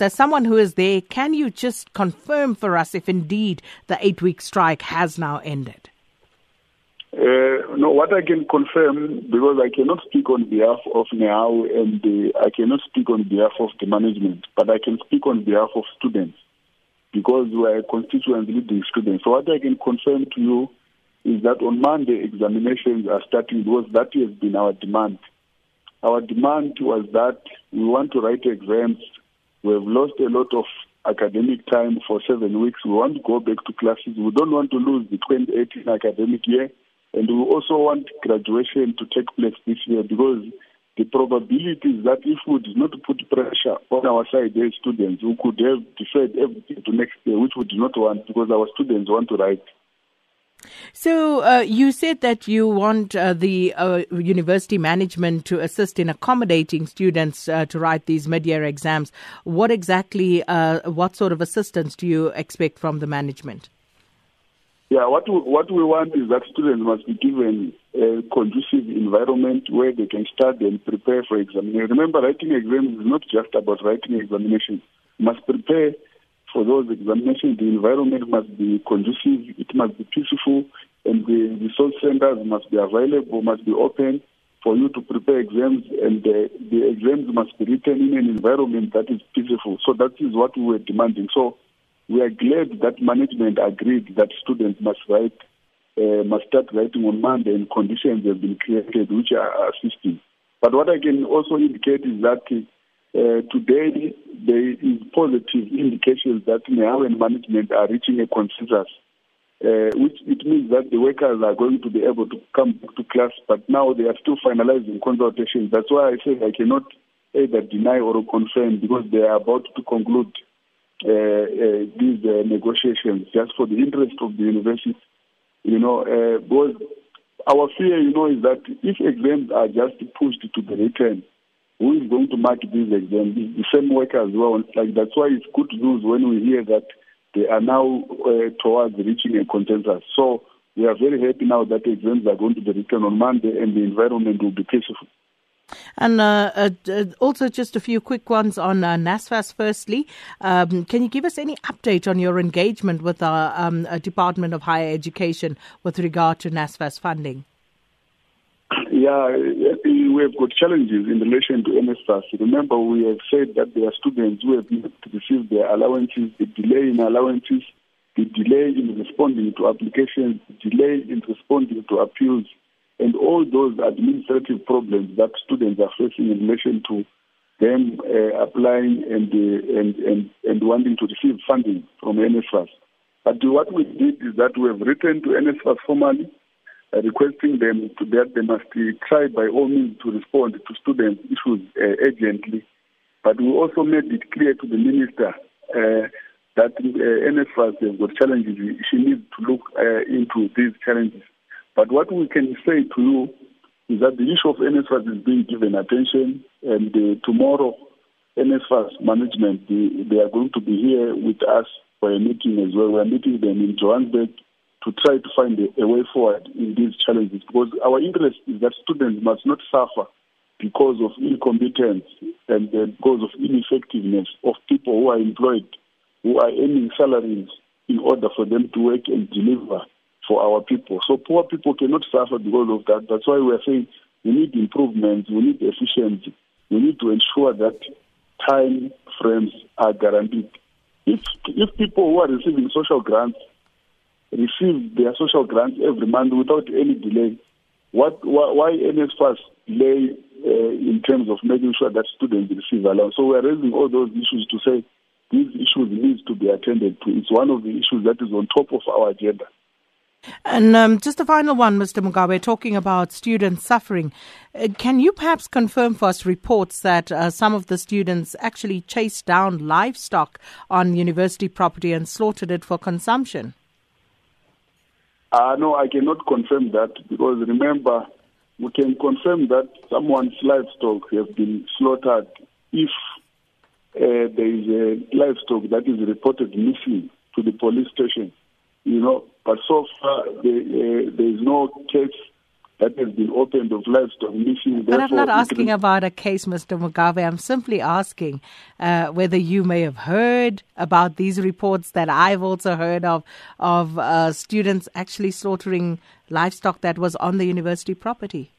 As someone who is there, can you just confirm for us if indeed the eight week strike has now ended? Uh, no, what I can confirm, because I cannot speak on behalf of NEHAWU and I cannot speak on behalf of the management, but I can speak on behalf of students because we are constituent leading students. So what I can confirm to you is that on Monday examinations are starting because that has been our demand. Our demand was that we want to write exams. We have lost a lot of academic time for seven weeks. We want to go back to classes. We don't want to lose the 2018 academic year. And we also want graduation to take place this year because the probability is that if we did not put pressure on our side as students, we could have deferred everything to next year, which we do not want because our students want to write. So uh, you said that you want uh, the uh, university management to assist in accommodating students uh, to write these mid-year exams. What exactly, uh, what sort of assistance do you expect from the management? Yeah, what we, what we want is that students must be given a conducive environment where they can study and prepare for examination. Remember, writing exams is not just about writing examinations. You must prepare those examinations. The environment must be conducive, it must be peaceful, and the resource centers must be available, must be open for you to prepare exams, and the, the exams must be written in an environment that is peaceful. So that is what we were demanding. So we are glad that management agreed that students must write, uh, must start writing on Monday, and conditions have been created which are assisting. But what I can also indicate is that uh, today there is positive indications that now and management are reaching a consensus, uh, which it means that the workers are going to be able to come back to class, but now they are still finalizing consultations. That's why I say I cannot either deny or confirm because they are about to conclude uh, uh, these uh, negotiations just for the interest of the university. You know, uh, because our fear, you know, is that if exams are just pushed to the return, who is going to mark these exams? The same workers who are on strike. That's why it's good news when we hear that they are now uh, towards reaching a consensus. So we are very happy now that the exams are going to be returned on Monday and the environment will be peaceful. And uh, uh, uh, also, just a few quick ones on uh, NSFAS. Firstly, um, can you give us any update on your engagement with our um, Department of Higher Education with regard to NSFAS funding? Yeah, we have got challenges in relation to NSFAS. Remember, we have said that there are students who have not received their allowances, the delay in allowances, the delay in responding to applications, the delay in responding to appeals and all those administrative problems that students are facing in relation to them uh, applying and, uh, and, and, and wanting to receive funding from NSFAS. But what we did is that we have written to NSFAS formally uh, requesting them to, that they must try by all means to respond to student issues uh, urgently. But we also made it clear to the minister uh, that uh, has got challenges. She needs to look uh, into these challenges. But what we can say to you is that the issue of NSFAS is being given attention, and uh, tomorrow, NSFAS management they, they, are going to be here with us for a meeting as well. We are meeting them in Johannesburg to try to find a, a way forward in these challenges because our interest is that students must not suffer because of incompetence and because of ineffectiveness of people who are employed, who are earning salaries in order for them to work and deliver for our people. So poor people cannot suffer because of that. That's why we're saying we need improvements, we need efficiency, we need to ensure that time frames are guaranteed. If if people who are receiving social grants receive their social grants every month without any delay, what why, why NSFAS delay uh, in terms of making sure that students receive allowance? So we're raising all those issues to say these issues need to be attended to. It's one of the issues that is on top of our agenda. And um, just a final one, Mr. Mugabe, talking about students suffering. Uh, can you perhaps confirm for us reports that uh, some of the students actually chased down livestock on university property and slaughtered it for consumption? Uh, no, I cannot confirm that because remember, we can confirm that someone's livestock have been slaughtered if uh, there is a livestock that is reported missing to the police station you know. But so far, there, uh, there is no case that has been opened of livestock missing. But I'm not asking about a case, Mr. Mugabe. I'm simply asking uh, whether you may have heard about these reports that I've also heard of of uh, students actually slaughtering livestock that was on the university property.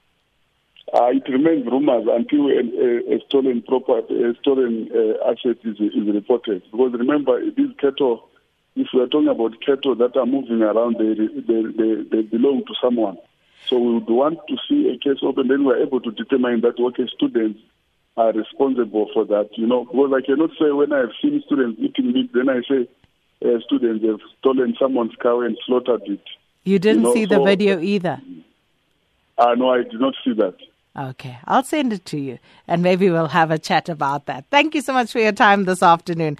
Uh, it remains rumors until a, a, a stolen property, a stolen uh, asset is, is reported. Because remember, these cattle, if we are talking about cattle that are moving around, they, they, they, they belong to someone. So we would want to see a case open, then we're able to determine that, okay, students are responsible for that, you know, because I cannot say when I have seen students eating meat, then I say uh, students have stolen someone's cow and slaughtered it. You didn't you know, see the so, video either? Uh, no, I did not see that. Okay, I'll send it to you and maybe we'll have a chat about that. Thank you so much for your time this afternoon.